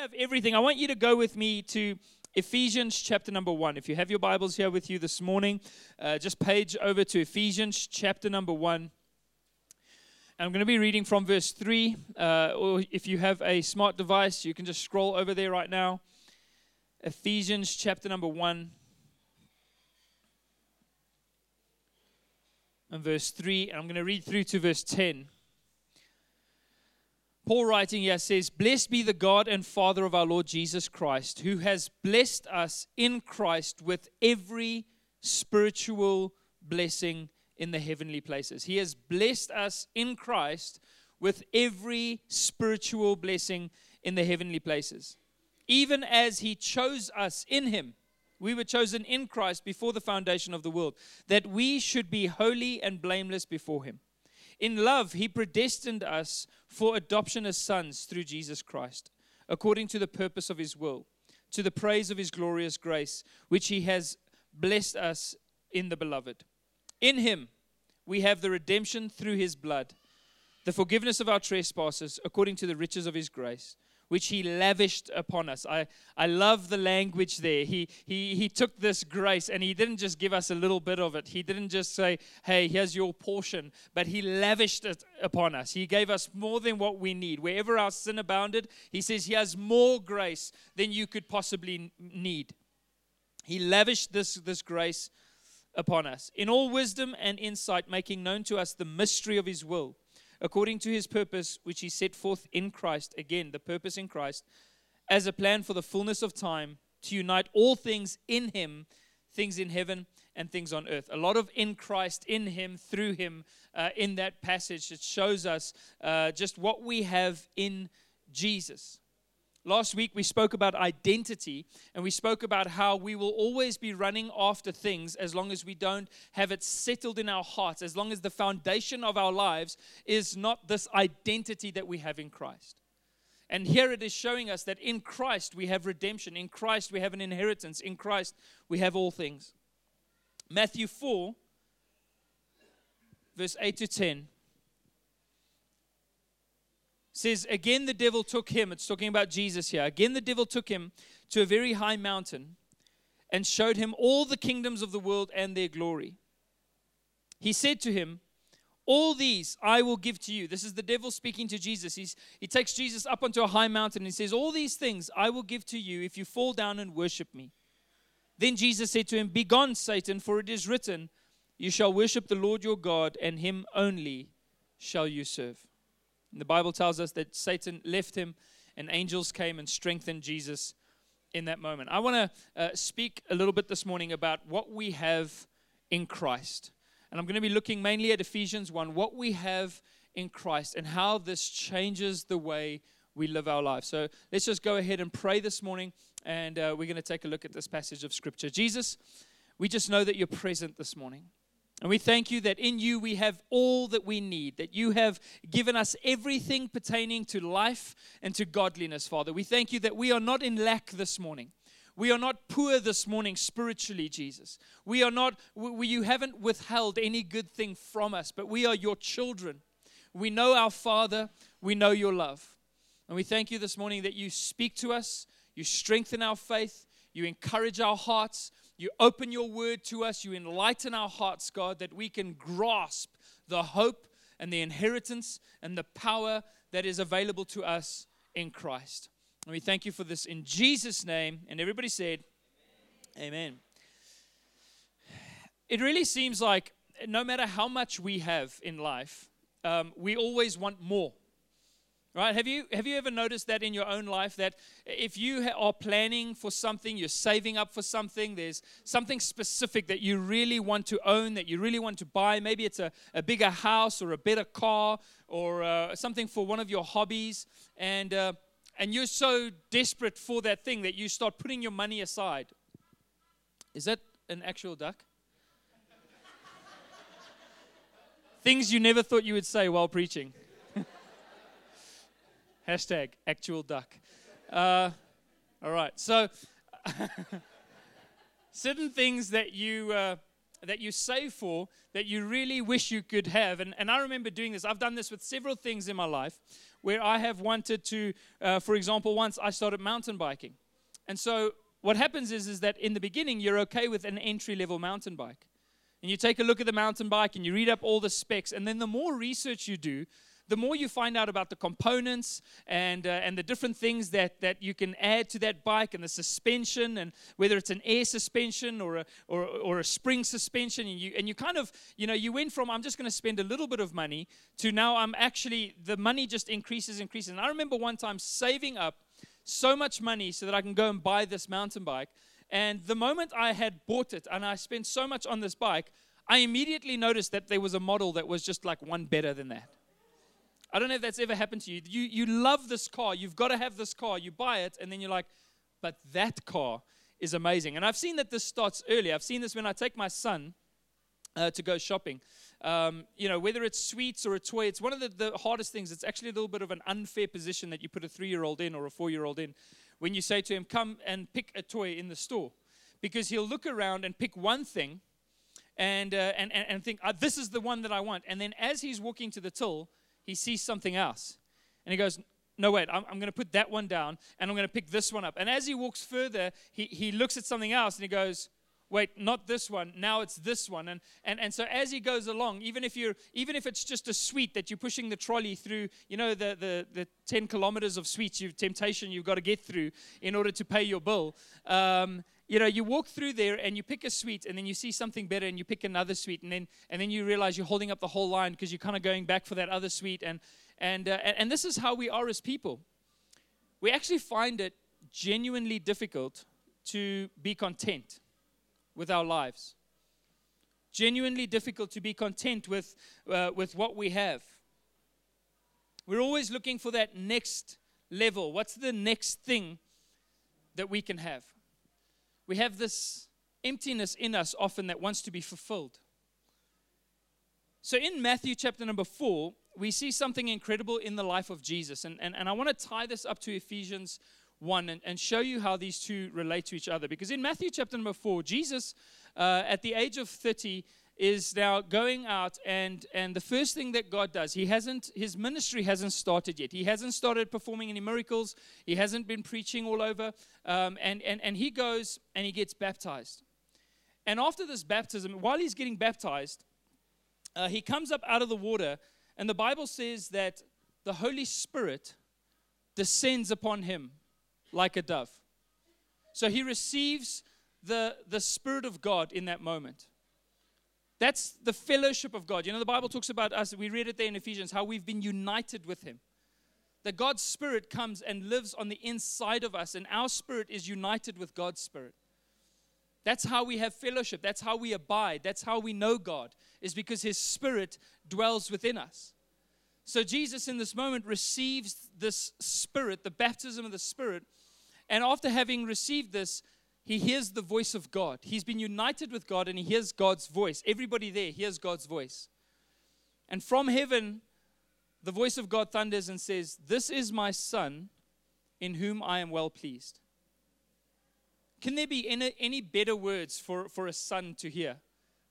have everything, I want you to go with me to Ephesians chapter number one. If you have your Bibles here with you this morning, uh, just page over to Ephesians chapter number one. I'm going to be reading from verse 3. Uh, or if you have a smart device, you can just scroll over there right now. Ephesians chapter number 1. And verse 3. And I'm going to read through to verse 10. Paul writing here says, Blessed be the God and Father of our Lord Jesus Christ, who has blessed us in Christ with every spiritual blessing in the heavenly places. He has blessed us in Christ with every spiritual blessing in the heavenly places. Even as He chose us in Him, we were chosen in Christ before the foundation of the world, that we should be holy and blameless before Him. In love, He predestined us for adoption as sons through Jesus Christ, according to the purpose of His will, to the praise of His glorious grace, which He has blessed us in the beloved. In him we have the redemption through his blood, the forgiveness of our trespasses according to the riches of his grace, which he lavished upon us. I, I love the language there. He, he, he took this grace and he didn't just give us a little bit of it. He didn't just say, hey, here's your portion, but he lavished it upon us. He gave us more than what we need. Wherever our sin abounded, he says he has more grace than you could possibly need. He lavished this, this grace upon us, in all wisdom and insight, making known to us the mystery of his will, according to his purpose, which he set forth in Christ. Again, the purpose in Christ, as a plan for the fullness of time, to unite all things in him, things in heaven and things on earth. A lot of in Christ, in him, through him, uh, in that passage. It shows us uh, just what we have in Jesus. Last week we spoke about identity and we spoke about how we will always be running after things as long as we don't have it settled in our hearts, as long as the foundation of our lives is not this identity that we have in Christ. And here it is showing us that in Christ we have redemption, in Christ we have an inheritance, in Christ we have all things. Matthew 4, verse 8 to 10 says, Again, the devil took him, it's talking about Jesus here. Again, the devil took him to a very high mountain and showed him all the kingdoms of the world and their glory. He said to him, All these I will give to you. This is the devil speaking to Jesus. He's, he takes Jesus up onto a high mountain and he says, All these things I will give to you if you fall down and worship me. Then Jesus said to him, Begone, Satan, for it is written, You shall worship the Lord your God, and him only shall you serve. The Bible tells us that Satan left him and angels came and strengthened Jesus in that moment. I want to uh, speak a little bit this morning about what we have in Christ. And I'm going to be looking mainly at Ephesians 1, what we have in Christ and how this changes the way we live our lives. So let's just go ahead and pray this morning, and uh, we're going to take a look at this passage of Scripture. Jesus, we just know that you're present this morning. And we thank you that in you we have all that we need, that you have given us everything pertaining to life and to godliness, Father. We thank you that we are not in lack this morning. We are not poor this morning spiritually, Jesus. We are not, we, you haven't withheld any good thing from us, but we are your children. We know our Father, we know your love. And we thank you this morning that you speak to us, you strengthen our faith, you encourage our hearts, you open your word to us. You enlighten our hearts, God, that we can grasp the hope and the inheritance and the power that is available to us in Christ. And we thank you for this in Jesus' name. And everybody said, Amen. It really seems like no matter how much we have in life, um, we always want more. Right? Have you, have you ever noticed that in your own life that if you are planning for something, you're saving up for something, there's something specific that you really want to own, that you really want to buy? Maybe it's a, a bigger house or a better car or uh, something for one of your hobbies. And, uh, and you're so desperate for that thing that you start putting your money aside. Is that an actual duck? Things you never thought you would say while preaching. Hashtag actual duck. Uh, all right. So, certain things that you. Uh, that you save for that you really wish you could have. And, and I remember doing this. I've done this with several things in my life where I have wanted to, uh, for example, once I started mountain biking. And so what happens is, is that in the beginning, you're okay with an entry level mountain bike. And you take a look at the mountain bike and you read up all the specs. And then the more research you do, the more you find out about the components and, uh, and the different things that, that you can add to that bike and the suspension and whether it's an air suspension or a, or, or a spring suspension and you, and you kind of you know you went from i'm just going to spend a little bit of money to now i'm actually the money just increases increases. And i remember one time saving up so much money so that i can go and buy this mountain bike and the moment i had bought it and i spent so much on this bike i immediately noticed that there was a model that was just like one better than that I don't know if that's ever happened to you. You, you love this car, you've got to have this car, you buy it, and then you're like, but that car is amazing. And I've seen that this starts early. I've seen this when I take my son uh, to go shopping. Um, you know, whether it's sweets or a toy, it's one of the, the hardest things. It's actually a little bit of an unfair position that you put a three year old in or a four year old in when you say to him, come and pick a toy in the store. Because he'll look around and pick one thing and, uh, and, and, and think, oh, this is the one that I want. And then as he's walking to the till, he sees something else. And he goes, No, wait, I'm, I'm going to put that one down and I'm going to pick this one up. And as he walks further, he, he looks at something else and he goes, Wait, not this one. Now it's this one. And, and, and so as he goes along, even if you're even if it's just a sweet that you're pushing the trolley through, you know, the, the, the 10 kilometers of sweets, you temptation you've got to get through in order to pay your bill. Um, you know, you walk through there and you pick a sweet and then you see something better and you pick another sweet and then and then you realize you're holding up the whole line because you're kind of going back for that other sweet and and, uh, and and this is how we are as people. We actually find it genuinely difficult to be content with our lives. Genuinely difficult to be content with uh, with what we have. We're always looking for that next level. What's the next thing that we can have? We have this emptiness in us often that wants to be fulfilled. So in Matthew chapter number four, we see something incredible in the life of Jesus. And, and, and I want to tie this up to Ephesians 1 and, and show you how these two relate to each other. Because in Matthew chapter number 4, Jesus, uh, at the age of 30, is now going out and and the first thing that God does he hasn't his ministry hasn't started yet. He hasn't started performing any miracles. He hasn't been preaching all over. Um, and, and and he goes and he gets baptized. And after this baptism while he's getting baptized uh, he comes up out of the water and the Bible says that the Holy Spirit descends upon him like a dove. So he receives the the Spirit of God in that moment that's the fellowship of God. You know, the Bible talks about us, we read it there in Ephesians, how we've been united with Him. That God's Spirit comes and lives on the inside of us, and our spirit is united with God's Spirit. That's how we have fellowship. That's how we abide. That's how we know God, is because His Spirit dwells within us. So Jesus, in this moment, receives this Spirit, the baptism of the Spirit. And after having received this, he hears the voice of God. He's been united with God and he hears God's voice. Everybody there hears God's voice. And from heaven, the voice of God thunders and says, This is my son in whom I am well pleased. Can there be any, any better words for, for a son to hear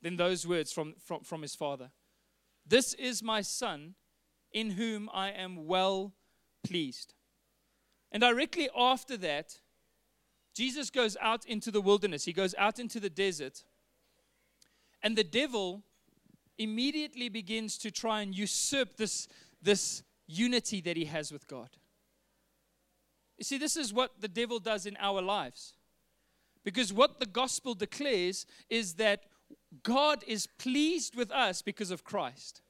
than those words from, from, from his father? This is my son in whom I am well pleased. And directly after that, Jesus goes out into the wilderness, he goes out into the desert, and the devil immediately begins to try and usurp this, this unity that he has with God. You see, this is what the devil does in our lives. Because what the gospel declares is that God is pleased with us because of Christ.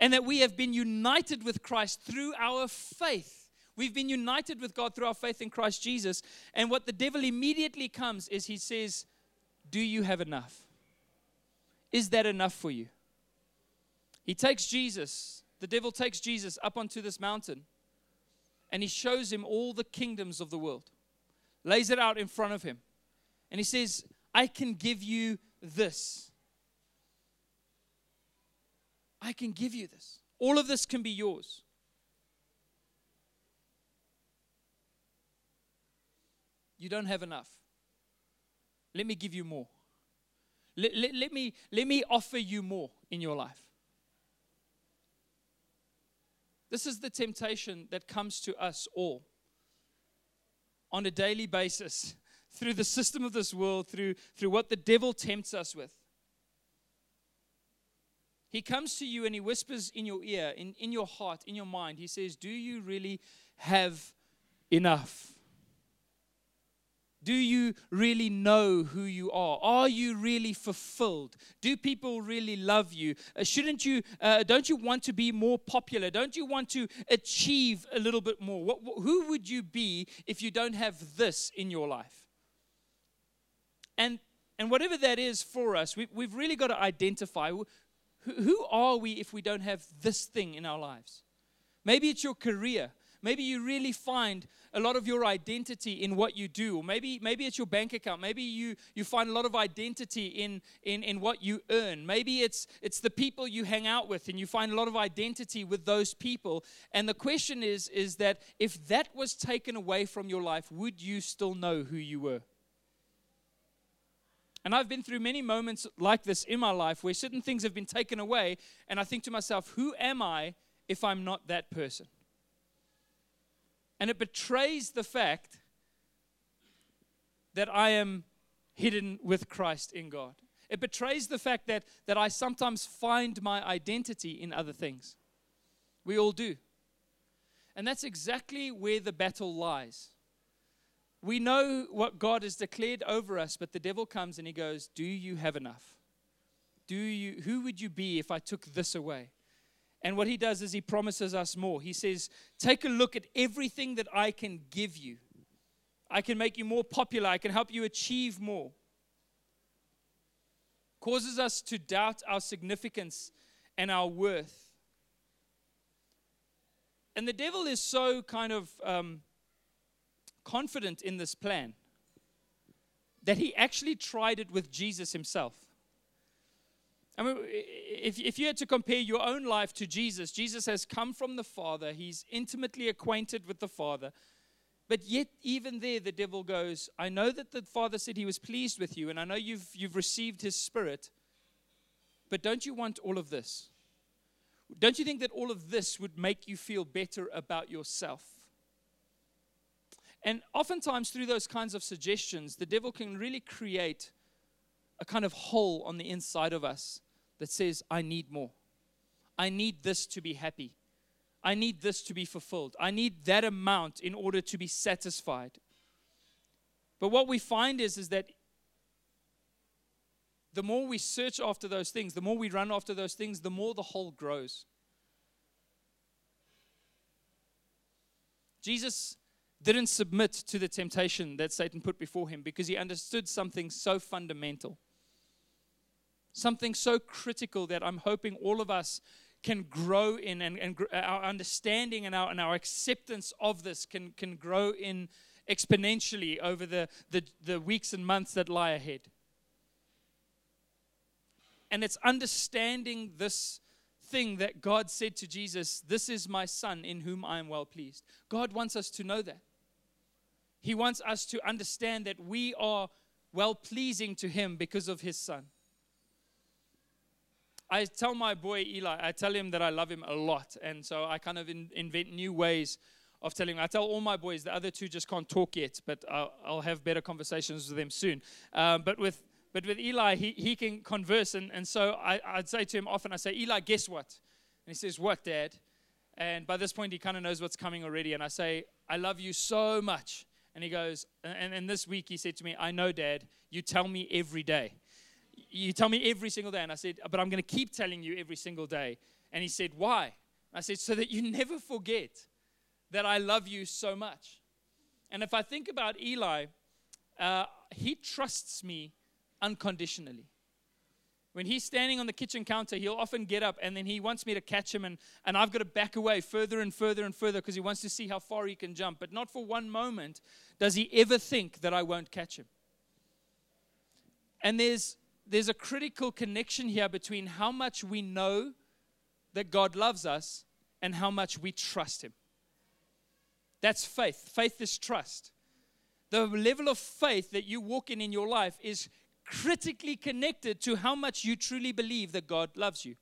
And that we have been united with Christ through our faith. We've been united with God through our faith in Christ Jesus. And what the devil immediately comes is he says, Do you have enough? Is that enough for you? He takes Jesus, the devil takes Jesus up onto this mountain and he shows him all the kingdoms of the world, lays it out in front of him. And he says, I can give you this. I can give you this. All of this can be yours. You don't have enough. Let me give you more. Let, let, let, me, let me offer you more in your life. This is the temptation that comes to us all on a daily basis through the system of this world, through, through what the devil tempts us with. He comes to you and he whispers in your ear, in, in your heart, in your mind. He says, Do you really have enough? Do you really know who you are? Are you really fulfilled? Do people really love you? Uh, shouldn't you, uh, don't you want to be more popular? Don't you want to achieve a little bit more? What, who would you be if you don't have this in your life? And, and whatever that is for us, we, we've really got to identify who, who are we if we don't have this thing in our lives? Maybe it's your career. Maybe you really find a lot of your identity in what you do. Or maybe, maybe it's your bank account. Maybe you, you find a lot of identity in, in, in what you earn. Maybe it's, it's the people you hang out with and you find a lot of identity with those people. And the question is, is that if that was taken away from your life, would you still know who you were? And I've been through many moments like this in my life where certain things have been taken away, and I think to myself, who am I if I'm not that person? And it betrays the fact that I am hidden with Christ in God. It betrays the fact that, that I sometimes find my identity in other things. We all do. And that's exactly where the battle lies. We know what God has declared over us, but the devil comes and he goes, Do you have enough? Do you, who would you be if I took this away? And what he does is he promises us more. He says, Take a look at everything that I can give you. I can make you more popular. I can help you achieve more. Causes us to doubt our significance and our worth. And the devil is so kind of um, confident in this plan that he actually tried it with Jesus himself. I mean, if, if you had to compare your own life to Jesus, Jesus has come from the Father, he's intimately acquainted with the Father. But yet, even there, the devil goes, I know that the Father said he was pleased with you, and I know you've, you've received his Spirit, but don't you want all of this? Don't you think that all of this would make you feel better about yourself? And oftentimes, through those kinds of suggestions, the devil can really create a kind of hole on the inside of us that says, I need more. I need this to be happy. I need this to be fulfilled. I need that amount in order to be satisfied. But what we find is, is that the more we search after those things, the more we run after those things, the more the hole grows. Jesus didn't submit to the temptation that Satan put before him because he understood something so fundamental something so critical that I'm hoping all of us can grow in and, and uh, our understanding and our, and our acceptance of this can, can grow in exponentially over the, the, the weeks and months that lie ahead. And it's understanding this thing that God said to Jesus, This is my son in whom I am well pleased. God wants us to know that. He wants us to understand that we are well pleasing to him because of his son. I tell my boy Eli, I tell him that I love him a lot. And so I kind of in, invent new ways of telling him. I tell all my boys, the other two just can't talk yet, but I'll, I'll have better conversations with them soon. Um, but with but with Eli, he, he can converse. And, and so I, I'd say to him often, I say, Eli, guess what? And he says, What, Dad? And by this point, he kind of knows what's coming already. And I say, I love you so much. And he goes, and, and this week he said to me, I know, Dad, you tell me every day you tell me every single day. And I said, But I'm going to keep telling you every single day. And he said, Why? I said, So that you never forget that I love you so much. And if I think about Eli, uh, he trusts me unconditionally. When he's standing on the kitchen counter, he'll often get up and then he wants me to catch him, and, and I've got to back away further and further and further because he wants to see how far he can jump. But not for one moment does he ever think that I won't catch him. And there's there's a critical connection here between how much we know that God loves us and how much we trust Him. That's faith. Faith is trust. The level of faith that you walk in in your life is critically connected to how much you truly believe that God loves you.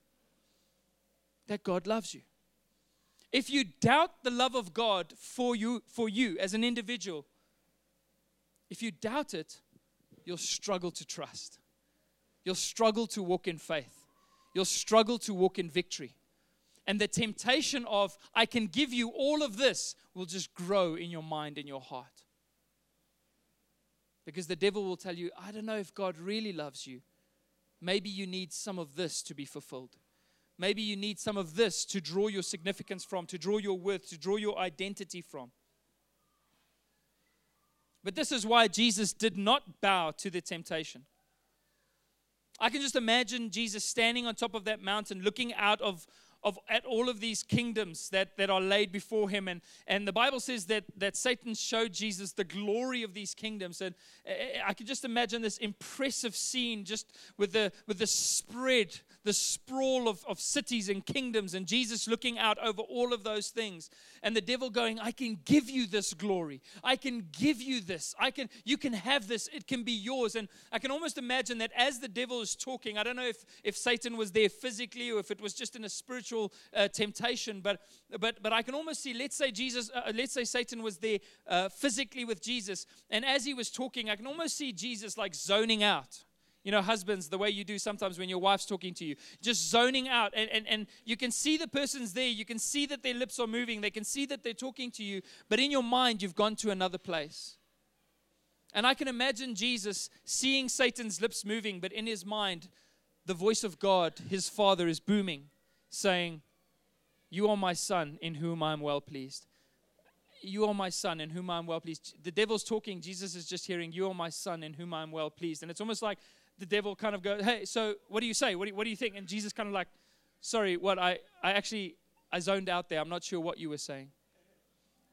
That God loves you. If you doubt the love of God for you, for you as an individual, if you doubt it, you'll struggle to trust. You'll struggle to walk in faith. You'll struggle to walk in victory. And the temptation of, I can give you all of this, will just grow in your mind and your heart. Because the devil will tell you, I don't know if God really loves you. Maybe you need some of this to be fulfilled. Maybe you need some of this to draw your significance from, to draw your worth, to draw your identity from. But this is why Jesus did not bow to the temptation. I can just imagine Jesus standing on top of that mountain, looking out of, of at all of these kingdoms that, that are laid before him. And, and the Bible says that, that Satan showed Jesus the glory of these kingdoms. And eh, eh, I can just imagine this impressive scene just with the, with the spread, the sprawl of, of cities and kingdoms, and Jesus looking out over all of those things. And the devil going, I can give you this glory. I can give you this. I can, you can have this. It can be yours. And I can almost imagine that as the devil is talking, I don't know if, if Satan was there physically or if it was just in a spiritual uh, temptation, but, but, but I can almost see, let's say Jesus, uh, let's say Satan was there uh, physically with Jesus, and as he was talking, I can almost see Jesus like zoning out. You know, husbands, the way you do sometimes when your wife's talking to you, just zoning out. And, and, and you can see the person's there. You can see that their lips are moving. They can see that they're talking to you. But in your mind, you've gone to another place. And I can imagine Jesus seeing Satan's lips moving, but in his mind, the voice of God, his Father, is booming saying, You are my son in whom I am well pleased. You are my son in whom I am well pleased. The devil's talking. Jesus is just hearing, You are my son in whom I am well pleased. And it's almost like the devil kind of goes, Hey, so what do you say? What do you, what do you think? And Jesus kind of like, Sorry, what I, I actually, I zoned out there. I'm not sure what you were saying.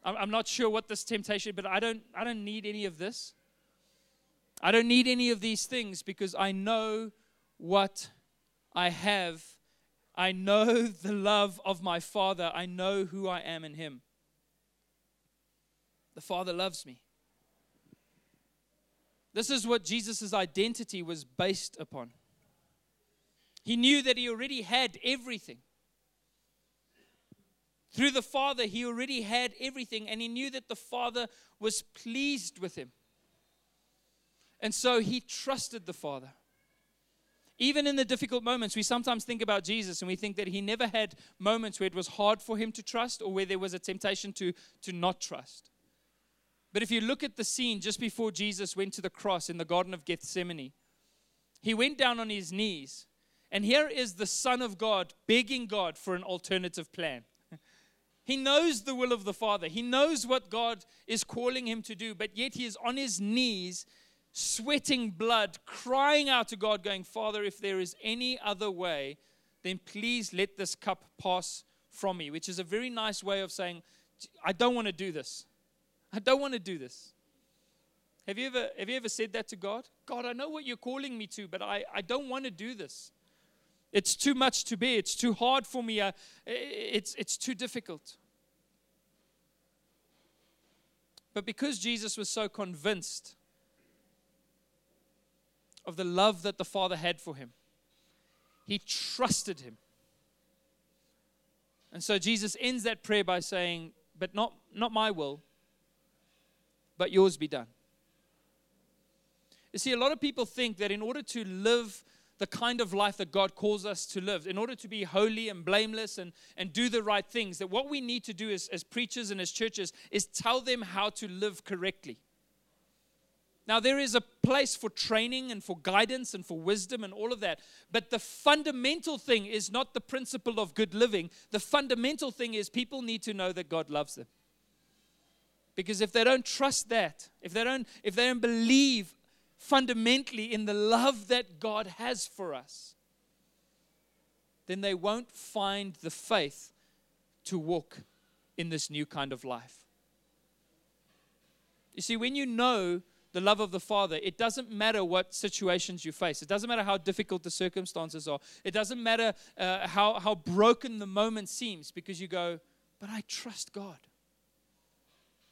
I'm, I'm not sure what this temptation, but I don't, I don't need any of this. I don't need any of these things because I know what I have I know the love of my Father. I know who I am in Him. The Father loves me. This is what Jesus' identity was based upon. He knew that he already had everything. Through the Father, he already had everything, and he knew that the Father was pleased with him. And so he trusted the Father. Even in the difficult moments, we sometimes think about Jesus and we think that he never had moments where it was hard for him to trust or where there was a temptation to, to not trust. But if you look at the scene just before Jesus went to the cross in the Garden of Gethsemane, he went down on his knees. And here is the Son of God begging God for an alternative plan. He knows the will of the Father. He knows what God is calling him to do, but yet he is on his knees sweating blood, crying out to God, going, Father, if there is any other way, then please let this cup pass from me, which is a very nice way of saying, I don't want to do this. I don't want to do this. Have you ever, have you ever said that to God? God, I know what you're calling me to, but I, I don't want to do this. It's too much to bear. It's too hard for me. Uh, it's, it's too difficult. But because Jesus was so convinced of the love that the Father had for him. He trusted him. And so Jesus ends that prayer by saying, But not, not my will, but yours be done. You see, a lot of people think that in order to live the kind of life that God calls us to live, in order to be holy and blameless and, and do the right things, that what we need to do as, as preachers and as churches is tell them how to live correctly. Now, there is a place for training and for guidance and for wisdom and all of that. But the fundamental thing is not the principle of good living. The fundamental thing is people need to know that God loves them. Because if they don't trust that, if they don't, if they don't believe fundamentally in the love that God has for us, then they won't find the faith to walk in this new kind of life. You see, when you know the love of the Father, it doesn't matter what situations you face. It doesn't matter how difficult the circumstances are. It doesn't matter uh, how, how broken the moment seems because you go, but I trust God.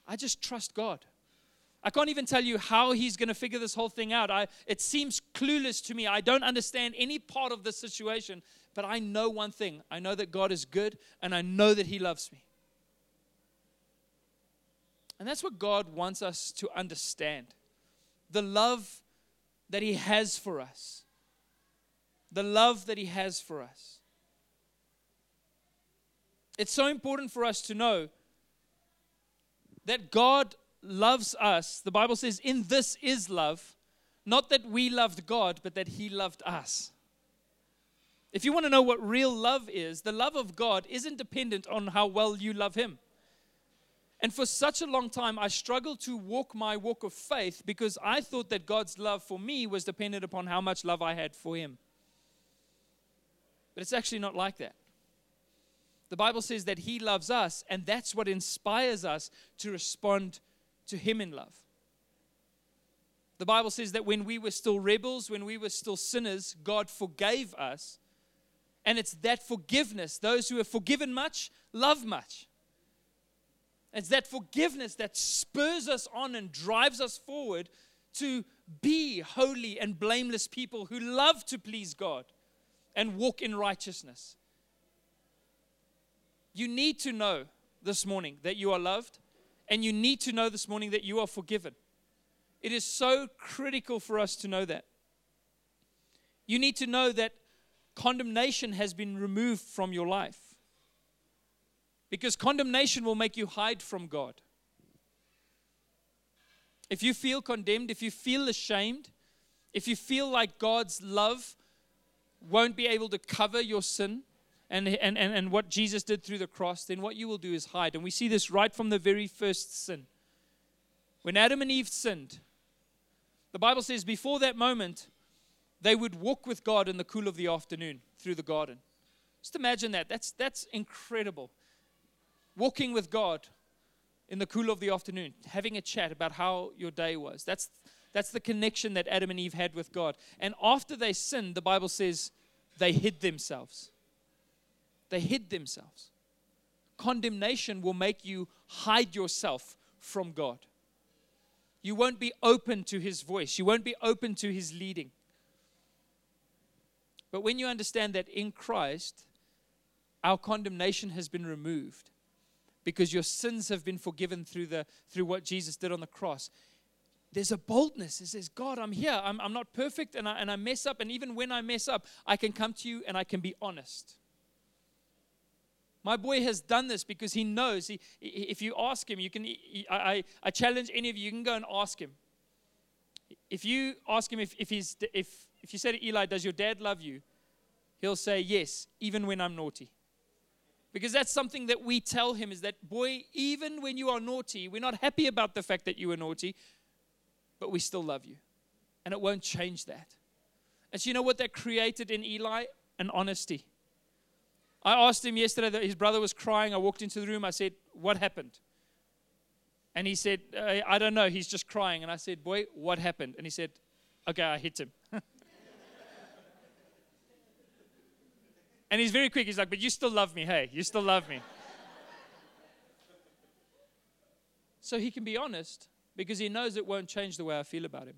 I just trust God. I can't even tell you how he's going to figure this whole thing out. I, it seems clueless to me. I don't understand any part of the situation, but I know one thing I know that God is good and I know that he loves me. And that's what God wants us to understand the love that He has for us. The love that He has for us. It's so important for us to know that God loves us. The Bible says, In this is love, not that we loved God, but that He loved us. If you want to know what real love is, the love of God isn't dependent on how well you love Him. And for such a long time, I struggled to walk my walk of faith because I thought that God's love for me was dependent upon how much love I had for Him. But it's actually not like that. The Bible says that He loves us, and that's what inspires us to respond to Him in love. The Bible says that when we were still rebels, when we were still sinners, God forgave us and it's that forgiveness. Those who have forgiven much love much. It's that forgiveness that spurs us on and drives us forward to be holy and blameless people who love to please God and walk in righteousness. You need to know this morning that you are loved, and you need to know this morning that you are forgiven. It is so critical for us to know that. You need to know that condemnation has been removed from your life. Because condemnation will make you hide from God. If you feel condemned, if you feel ashamed, if you feel like God's love won't be able to cover your sin and, and, and, and what Jesus did through the cross, then what you will do is hide. And we see this right from the very first sin. When Adam and Eve sinned, the Bible says before that moment, they would walk with God in the cool of the afternoon through the garden. Just imagine that. That's, that's incredible. Walking with God in the cool of the afternoon, having a chat about how your day was. That's, that's the connection that Adam and Eve had with God. And after they sinned, the Bible says they hid themselves. They hid themselves. Condemnation will make you hide yourself from God. You won't be open to His voice, you won't be open to His leading. But when you understand that in Christ, our condemnation has been removed because your sins have been forgiven through, the, through what Jesus did on the cross, there's a boldness. It says, God, I'm here. I'm, I'm not perfect and I, and I mess up. And even when I mess up, I can come to you and I can be honest. My boy has done this because he knows. He, if you ask him, you can. I, I challenge any of you. You can go and ask him. If you ask him if, if he's if if you say to Eli, Does your dad love you? He'll say, Yes, even when I'm naughty. Because that's something that we tell him is that, boy, even when you are naughty, we're not happy about the fact that you were naughty, but we still love you. And it won't change that. And so, you know what that created in Eli? An honesty. I asked him yesterday that his brother was crying. I walked into the room. I said, What happened? And he said, uh, I don't know. He's just crying. And I said, Boy, what happened? And he said, Okay, I hit him. And he's very quick. He's like, But you still love me. Hey, you still love me. so he can be honest because he knows it won't change the way I feel about him.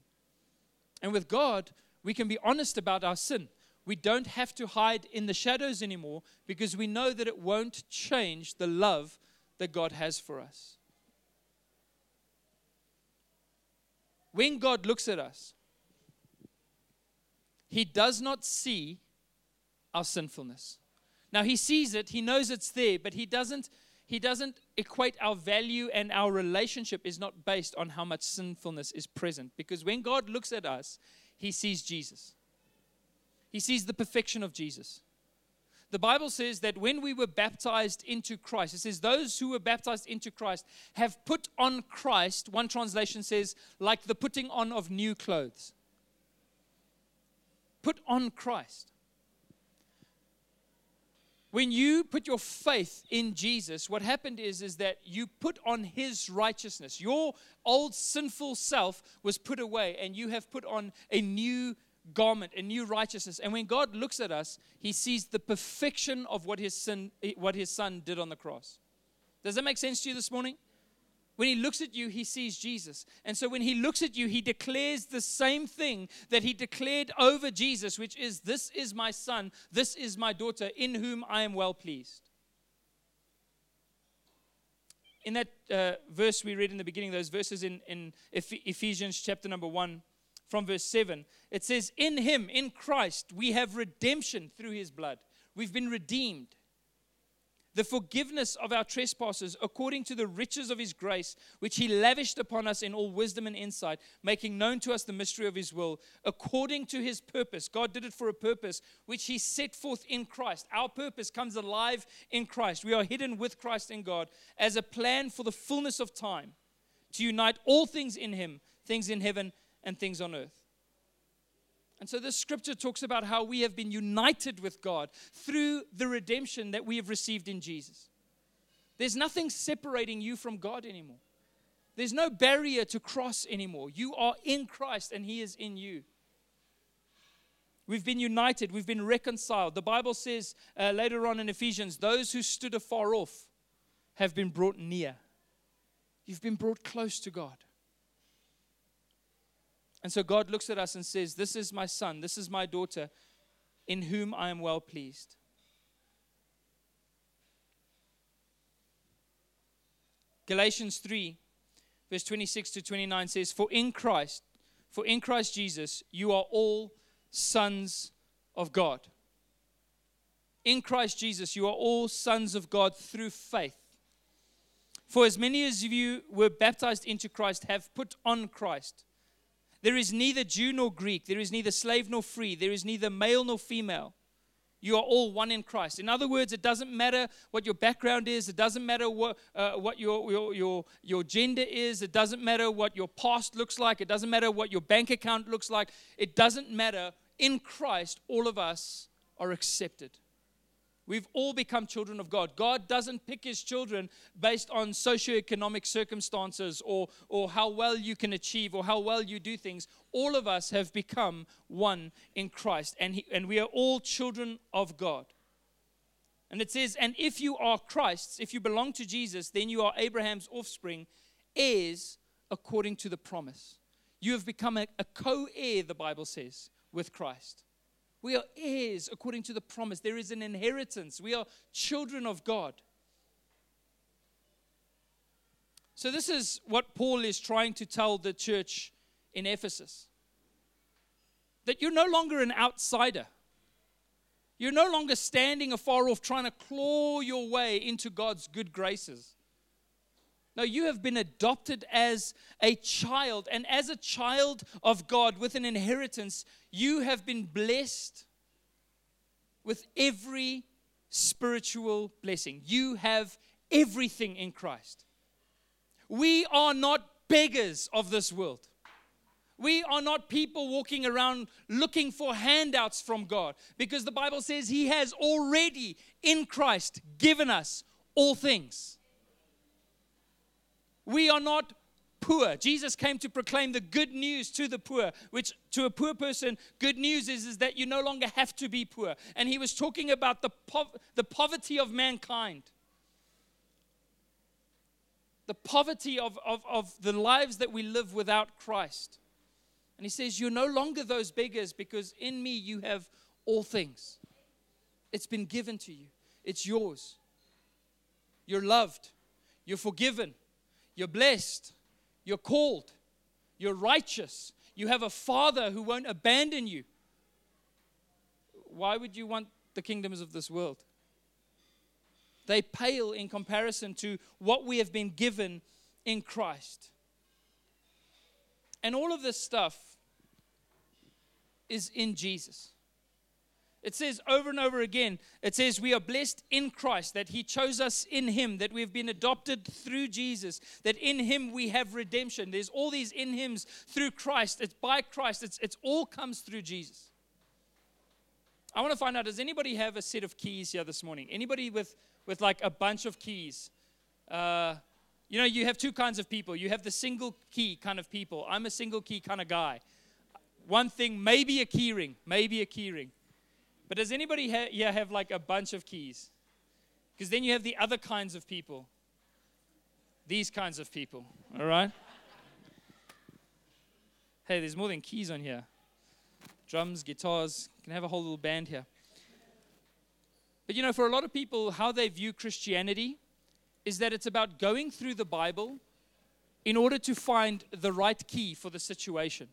And with God, we can be honest about our sin. We don't have to hide in the shadows anymore because we know that it won't change the love that God has for us. When God looks at us, He does not see our sinfulness. Now he sees it, he knows it's there, but he doesn't he doesn't equate our value and our relationship is not based on how much sinfulness is present because when God looks at us, he sees Jesus. He sees the perfection of Jesus. The Bible says that when we were baptized into Christ, it says those who were baptized into Christ have put on Christ. One translation says, like the putting on of new clothes. Put on Christ. When you put your faith in Jesus, what happened is, is that you put on his righteousness. Your old sinful self was put away, and you have put on a new garment, a new righteousness. And when God looks at us, he sees the perfection of what his, son, what his son did on the cross. Does that make sense to you this morning? When he looks at you, he sees Jesus. And so when he looks at you, he declares the same thing that he declared over Jesus, which is, This is my son, this is my daughter, in whom I am well pleased. in that uh, verse we read in the beginning, those verses in, in Ephesians chapter number 1, from verse 7, it says, In him, in Christ, we have redemption through his blood. We've been redeemed the forgiveness of our trespasses according to the riches of his grace, which he lavished upon us in all wisdom and insight, making known to us the mystery of his will, according to his purpose. God did it for a purpose which he set forth in Christ. Our purpose comes alive in Christ. We are hidden with Christ in God as a plan for the fullness of time to unite all things in him, things in heaven and things on earth. And so this scripture talks about how we have been united with God through the redemption that we have received in Jesus. There's nothing separating you from God anymore. There's no barrier to cross anymore. You are in Christ and He is in you. We've been united, we've been reconciled. The Bible says uh, later on in Ephesians, those who stood afar off have been brought near. You've been brought close to God. And so God looks at us and says, This is my son, this is my daughter, in whom I am well pleased. Galatians 3, verse 26 to 29 says, For in Christ, for in Christ Jesus, you are all sons of God. In Christ Jesus, you are all sons of God through faith. For as many as you were baptized into Christ have put on Christ. There is neither Jew nor Greek, there is neither slave nor free, there is neither male nor female. You are all one in Christ. In other words, it doesn't matter what your background is, it doesn't matter what, uh, what your, your, your, your gender is, it doesn't matter what your past looks like, it doesn't matter what your bank account looks like, it doesn't matter. In Christ, all of us are accepted. We've all become children of God. God doesn't pick his children based on socioeconomic circumstances or, or how well you can achieve or how well you do things. All of us have become one in Christ, and, he, and we are all children of God. And it says, And if you are Christ's, if you belong to Jesus, then you are Abraham's offspring, heirs according to the promise. You have become a, a co heir, the Bible says, with Christ. We are heirs according to the promise. There is an inheritance. We are children of God. So, this is what Paul is trying to tell the church in Ephesus that you're no longer an outsider. You're no longer standing afar off trying to claw your way into God's good graces. No, you have been adopted as a child. And as a child of God with an inheritance, you have been blessed with every spiritual blessing. You have everything in Christ. We are not beggars of this world. We are not people walking around looking for handouts from God because the Bible says He has already in Christ given us all things. We are not poor. Jesus came to proclaim the good news to the poor, which to a poor person, good news is, is that you no longer have to be poor. And he was talking about the, the poverty of mankind. The poverty of, of, of the lives that we live without Christ. And he says, You're no longer those beggars because in me you have all things. It's been given to you, it's yours. You're loved, you're forgiven, you're blessed. You're called. You're righteous. You have a father who won't abandon you. Why would you want the kingdoms of this world? They pale in comparison to what we have been given in Christ. And all of this stuff is in Jesus. It says over and over again, it says, We are blessed in Christ, that He chose us in Him, that we've been adopted through Jesus, that in Him we have redemption. There's all these in Hims through Christ. It's by Christ. It's, it's all comes through Jesus. I want to find out, does anybody have a set of keys here this morning? Anybody with, with like a bunch of keys? Uh, you know, you have two kinds of people. You have the single key kind of people. I'm a single key kind of guy. One thing, maybe a key ring, maybe a key ring. But does anybody ha- here have like a bunch of keys? Because then you have the other kinds of people. These kinds of people, all right? hey, there's more than keys on here drums, guitars, can have a whole little band here. But you know, for a lot of people, how they view Christianity is that it's about going through the Bible in order to find the right key for the situation.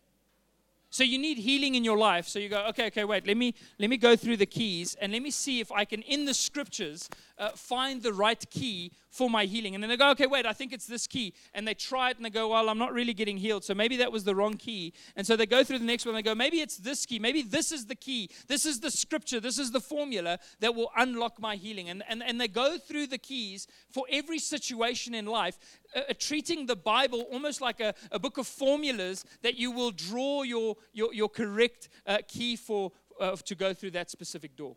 So you need healing in your life. So you go, okay, okay, wait. Let me let me go through the keys and let me see if I can, in the scriptures, uh, find the right key for my healing. And then they go, okay, wait, I think it's this key. And they try it and they go, well, I'm not really getting healed. So maybe that was the wrong key. And so they go through the next one and they go, maybe it's this key. Maybe this is the key. This is the scripture. This is the formula that will unlock my healing. And, and, and they go through the keys for every situation in life, uh, uh, treating the Bible almost like a, a book of formulas that you will draw your, your, your correct uh, key for uh, to go through that specific door.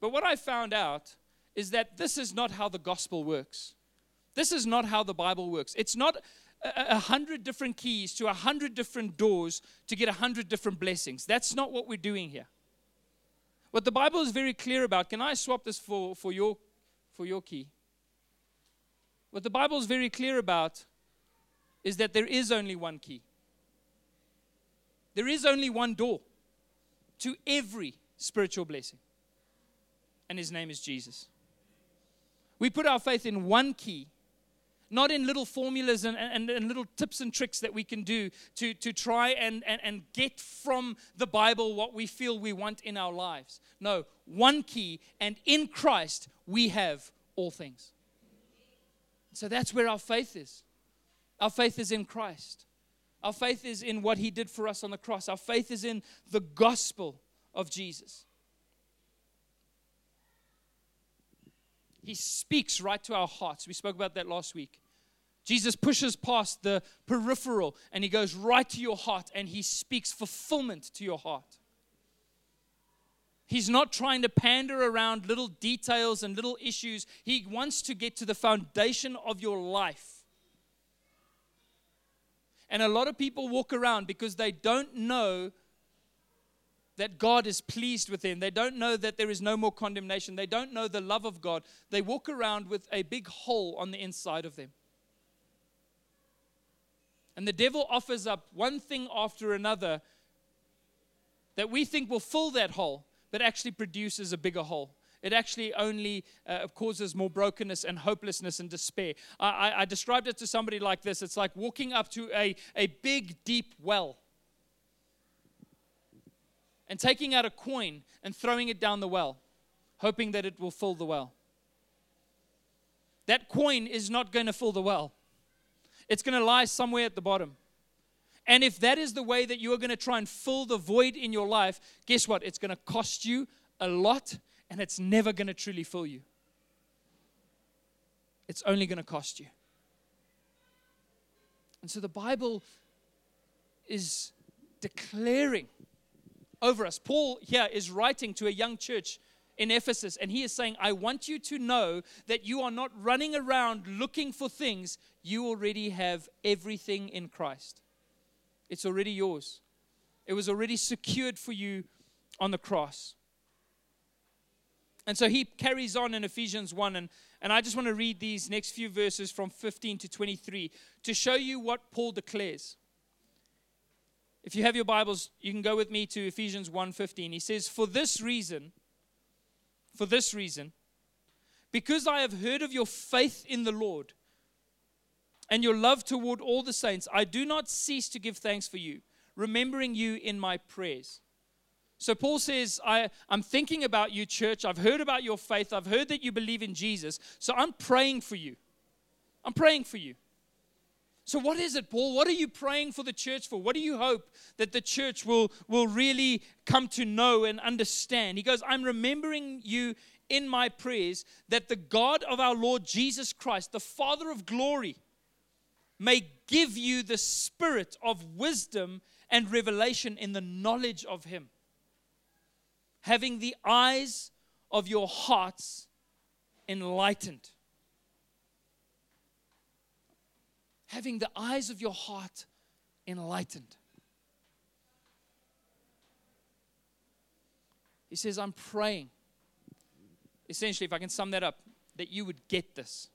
But what I found out is that this is not how the gospel works. This is not how the Bible works. It's not a, hundred different keys to a hundred different doors to get a hundred different blessings. That's not what we're doing here. What the Bible is very clear about, can I swap this for, for, your, for your key? What the Bible is very clear about is that there is only one key. There is only one door to every spiritual blessing. And his name is Jesus. We put our faith in one key, not in little formulas and, and, and little tips and tricks that we can do to, to try and, and, and get from the Bible what we feel we want in our lives. No, one key, and in Christ we have all things. So that's where our faith is. Our faith is in Christ. Our faith is in what He did for us on the cross. Our faith is in the gospel of Jesus. He speaks right to our hearts. We spoke about that last week. Jesus pushes past the peripheral and he goes right to your heart and he speaks fulfillment to your heart. He's not trying to pander around little details and little issues. He wants to get to the foundation of your life. And a lot of people walk around because they don't know that God is pleased with them. They don't know that there is no more condemnation. They don't know the love of God. They walk around with a big hole on the inside of them. And the devil offers up one thing after another that we think will fill that hole, but actually produces a bigger hole. It actually only uh, causes more brokenness and hopelessness and despair. I, I, I described it to somebody like this it's like walking up to a, a big, deep well and taking out a coin and throwing it down the well, hoping that it will fill the well. That coin is not going to fill the well, it's going to lie somewhere at the bottom. And if that is the way that you are going to try and fill the void in your life, guess what? It's going to cost you a lot and it's never going to truly fill you. It's only going to cost you. And so the Bible is declaring over us. Paul here is writing to a young church in Ephesus, and he is saying, I want you to know that you are not running around looking for things. You already have everything in Christ, it's already yours. It was already secured for you on the cross. And so he carries on in Ephesians 1, and, and I just want to read these next few verses from 15 to 23 to show you what Paul declares. If you have your Bibles, you can go with me to Ephesians 1:15. He says, "For this reason, for this reason, because I have heard of your faith in the Lord and your love toward all the saints, I do not cease to give thanks for you, remembering you in my prayers." So Paul says, I, am thinking about you, church. I've heard about your faith. I've heard that you believe in Jesus. So I'm praying for you. I'm praying for you. So, what is it, Paul? What are you praying for the church for? What do you hope that the church will, will really come to know and understand? He goes, I'm remembering you in my prayers that the God of our Lord Jesus Christ, the Father of glory, may give you the spirit of wisdom and revelation in the knowledge of Him, having the eyes of your hearts enlightened having the eyes of your heart enlightened. He says, I'm praying. Essentially, if I can sum that up, that you would get this,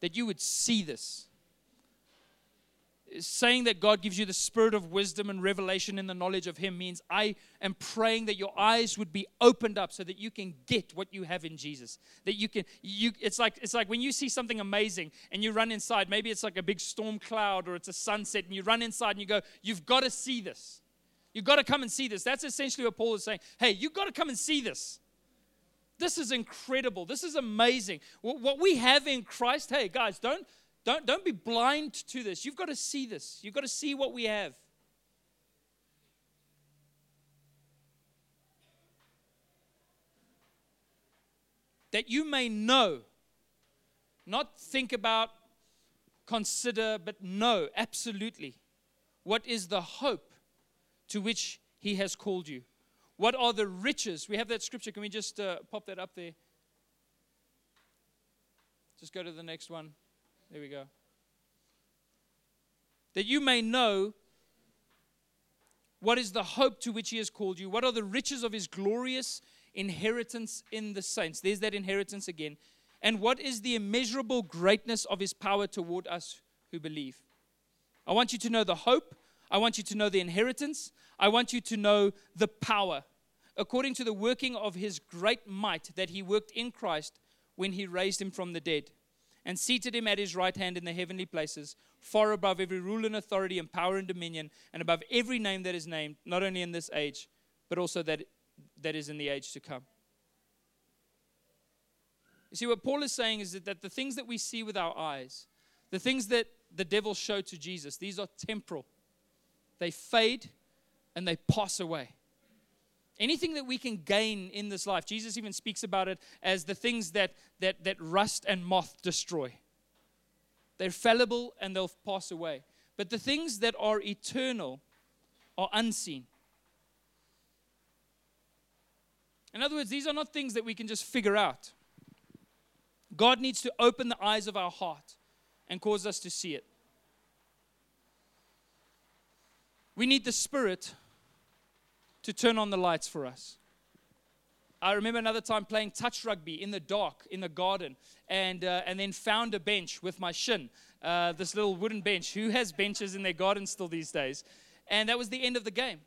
that you would see this. Saying that God gives you the spirit of wisdom and revelation in the knowledge of Him means I am praying that your eyes would be opened up so that you can get what you have in Jesus. That you can, you, it's like it's like when you see something amazing and you run inside. Maybe it's like a big storm cloud or it's a sunset, and you run inside and you go, "You've got to see this. You've got to come and see this." That's essentially what Paul is saying. Hey, you've got to come and see this. This is incredible. This is amazing. What we have in Christ. Hey, guys, don't don't, don't be blind to this. You've got to see this. You've got to see what we have. That you may know, not think about, consider, but know absolutely what is the hope to which He has called you. What are the riches? We have that scripture. Can we just uh, pop that up there? Just go to the next one. There we go. That you may know what is the hope to which he has called you, what are the riches of his glorious inheritance in the saints. There's that inheritance again. And what is the immeasurable greatness of his power toward us who believe. I want you to know the hope. I want you to know the inheritance. I want you to know the power, according to the working of his great might that he worked in Christ when he raised him from the dead and seated him at his right hand in the heavenly places, far above every rule and authority and power and dominion, and above every name that is named, not only in this age, but also that, that is in the age to come. You see, what Paul is saying is that, that the things that we see with our eyes, the things that the devil showed to Jesus, these are temporal. They fade and they pass away. Anything that we can gain in this life, Jesus even speaks about it as the things that, that, that rust and moth destroy. They're fallible and they'll pass away. But the things that are eternal are unseen. In other words, these are not things that we can just figure out. God needs to open the eyes of our heart and cause us to see it. We need the Spirit to turn on the lights for us. I remember another time playing touch rugby in the dark in the garden, and uh, and then found a bench with my shin, uh, this little wooden bench. Who has benches in their garden still these days? And that was the end of the game,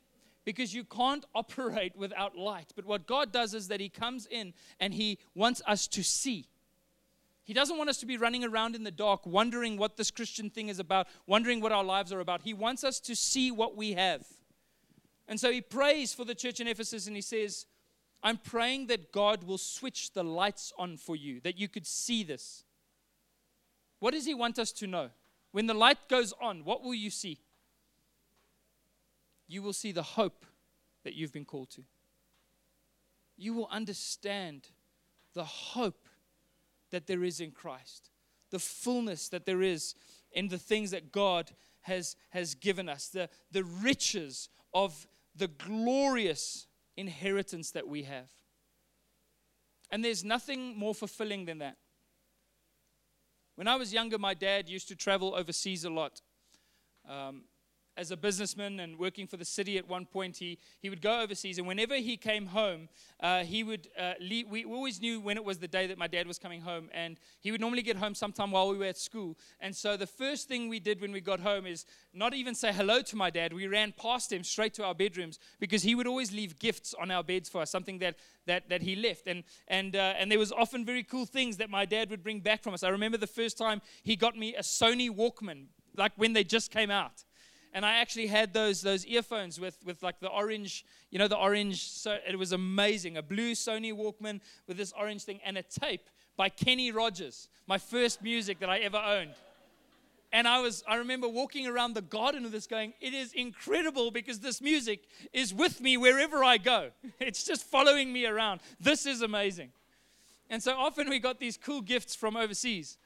because you can't operate without light. But what God does is that He comes in and He wants us to see. He doesn't want us to be running around in the dark, wondering what this Christian thing is about, wondering what our lives are about. He wants us to see what we have. And so he prays for the church in Ephesus and he says, I'm praying that God will switch the lights on for you, that you could see this. What does he want us to know? When the light goes on, what will you see? You will see the hope that you've been called to. You will understand the hope that there is in Christ, the fullness that there is in the things that God has, has given us, the, the riches of the glorious inheritance that we have. And there's nothing more fulfilling than that. When I was younger, my dad used to travel overseas a lot. Um, as a businessman and working for the city at one point, he, he would go overseas. And whenever he came home, uh, he would uh, leave. We always knew when it was the day that my dad was coming home. And he would normally get home sometime while we were at school. And so the first thing we did when we got home is not even say hello to my dad. We ran past him straight to our bedrooms because he would always leave gifts on our beds for us, something that, that, that he left. And, and, uh, and there was often very cool things that my dad would bring back from us. I remember the first time he got me a Sony Walkman, like when they just came out and I actually had those those earphones with with like the orange, you know, the orange. So it was amazing. A blue Sony Walkman with this orange thing and a tape by Kenny Rogers, my first music that I ever owned. And I was I remember walking around the garden of this going, it is incredible because this music is with me wherever I go. It's just following me around. This is amazing. And so often we got these cool gifts from overseas.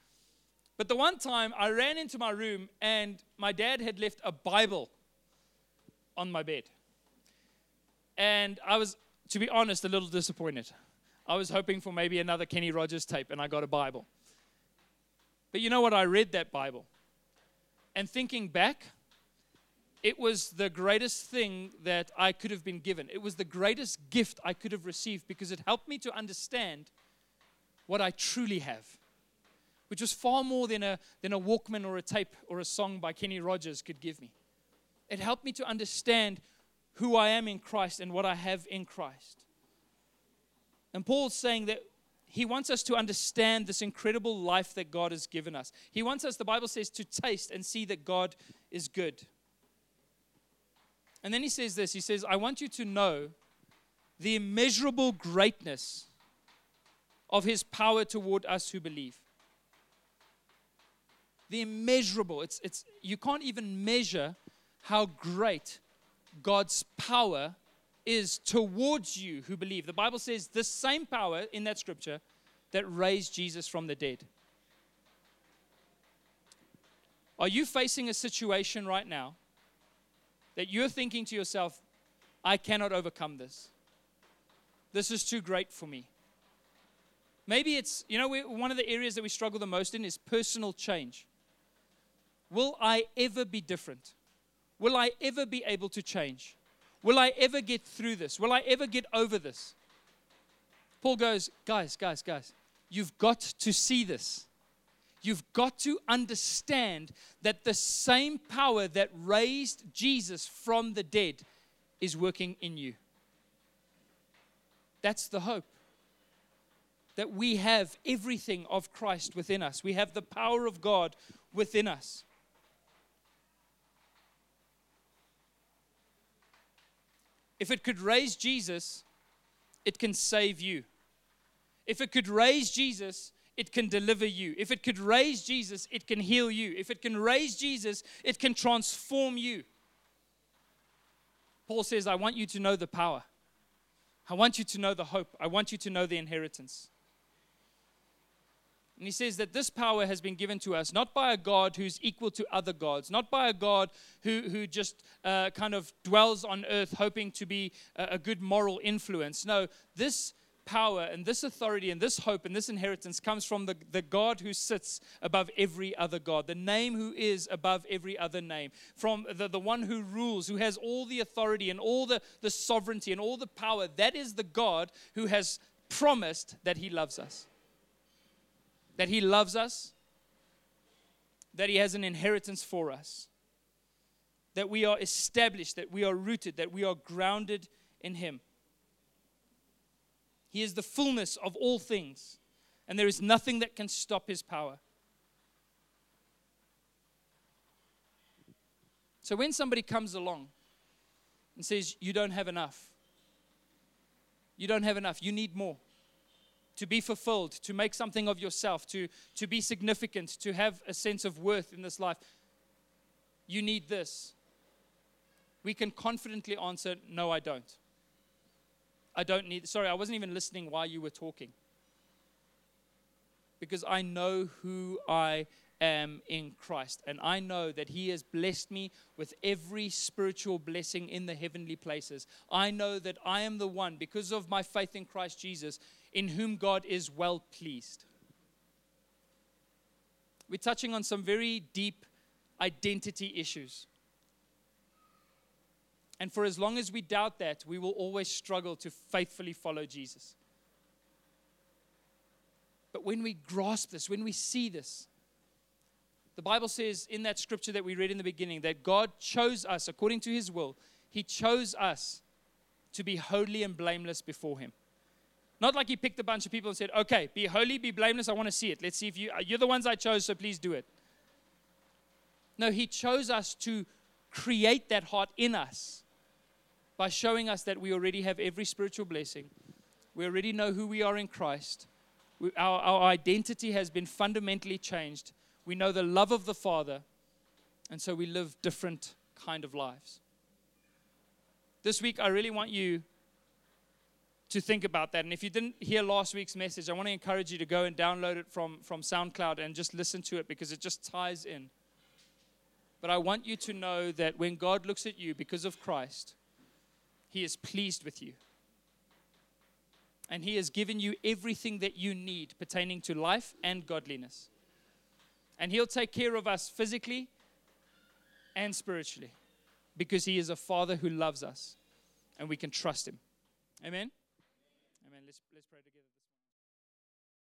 But the one time I ran into my room and my dad had left a Bible on my bed. And I was, to be honest, a little disappointed. I was hoping for maybe another Kenny Rogers tape, and I got a Bible. But you know what? I read that Bible. And thinking back, it was the greatest thing that I could have been given. It was the greatest gift I could have received because it helped me to understand what I truly have which was far more than a, than a Walkman or a tape or a song by Kenny Rogers could give me. It helped me to understand who I am in Christ and what I have in Christ. And Paul's saying that he wants us to understand this incredible life that God has given us. He wants us, the Bible says, to taste and see that God is good. And then he says this He says, I want you to know the immeasurable greatness of his power toward us who believe. The immeasurable, it's, it's, you can't even measure how great God's power is towards you who believe. The Bible says the same power in that scripture that raised Jesus from the dead. Are you facing a situation right now that you're thinking to yourself, I cannot overcome this? This is too great for me. Maybe it's, you know, one of the areas that we struggle the most in is personal change. Will I ever be different? Will I ever be able to change? Will I ever get through this? Will I ever get over this? Paul goes, Guys, guys, guys, you've got to see this. You've got to understand that the same power that raised Jesus from the dead is working in you. That's the hope. That we have everything of Christ within us, we have the power of God within us. If it could raise Jesus, it can save you. If it could raise Jesus, it can deliver you. If it could raise Jesus, it can heal you. If it can raise Jesus, it can transform you. Paul says, I want you to know the power. I want you to know the hope. I want you to know the inheritance. And he says that this power has been given to us not by a God who's equal to other gods, not by a God who, who just uh, kind of dwells on earth hoping to be a, a good moral influence. No, this power and this authority and this hope and this inheritance comes from the, the God who sits above every other God, the name who is above every other name, from the, the one who rules, who has all the authority and all the, the sovereignty and all the power. That is the God who has promised that he loves us that He loves us, that He has an inheritance for us, that we are established, that we are rooted, that we are grounded in Him. He is the fullness of all things, and there is nothing that can stop His power. So when somebody comes along and says, You don't have enough, you don't have enough, you need more to be fulfilled, to make something of yourself, to, to be significant, to have a sense of worth in this life, you need this. We can confidently answer, No, I don't. I don't need, sorry, I wasn't even listening while you were talking. Because I know who I am in Christ. And I know that He has blessed me with every spiritual blessing in the heavenly places. I know that I am the one, because of my faith in Christ Jesus, in whom God is well pleased. We're touching on some very deep identity issues. And for as long as we doubt that, we will always struggle to faithfully follow Jesus. But when we grasp this, when we see this, the Bible says in that scripture that we read in the beginning that God chose us according to his will. He chose us to be holy and blameless before him. Not like he picked a bunch of people and said, okay, be holy, be blameless. I want to see it. Let's see if you, uh, you're the ones I chose, so please do it. No, he chose us to create that heart in us by showing us that we already have every spiritual blessing. We already know who we are in Christ. We, our, our identity has been fundamentally changed. We know the love of the Father, and so we live different kind of lives. This week, I really want you to think about that. And if you didn't hear last week's message, I want to encourage you to go and download it from, from SoundCloud and just listen to it because it just ties in. But I want you to know that when God looks at you because of Christ, He is pleased with you. And He has given you everything that you need pertaining to life and godliness. And He'll take care of us physically and spiritually because He is a Father who loves us and we can trust Him. Amen.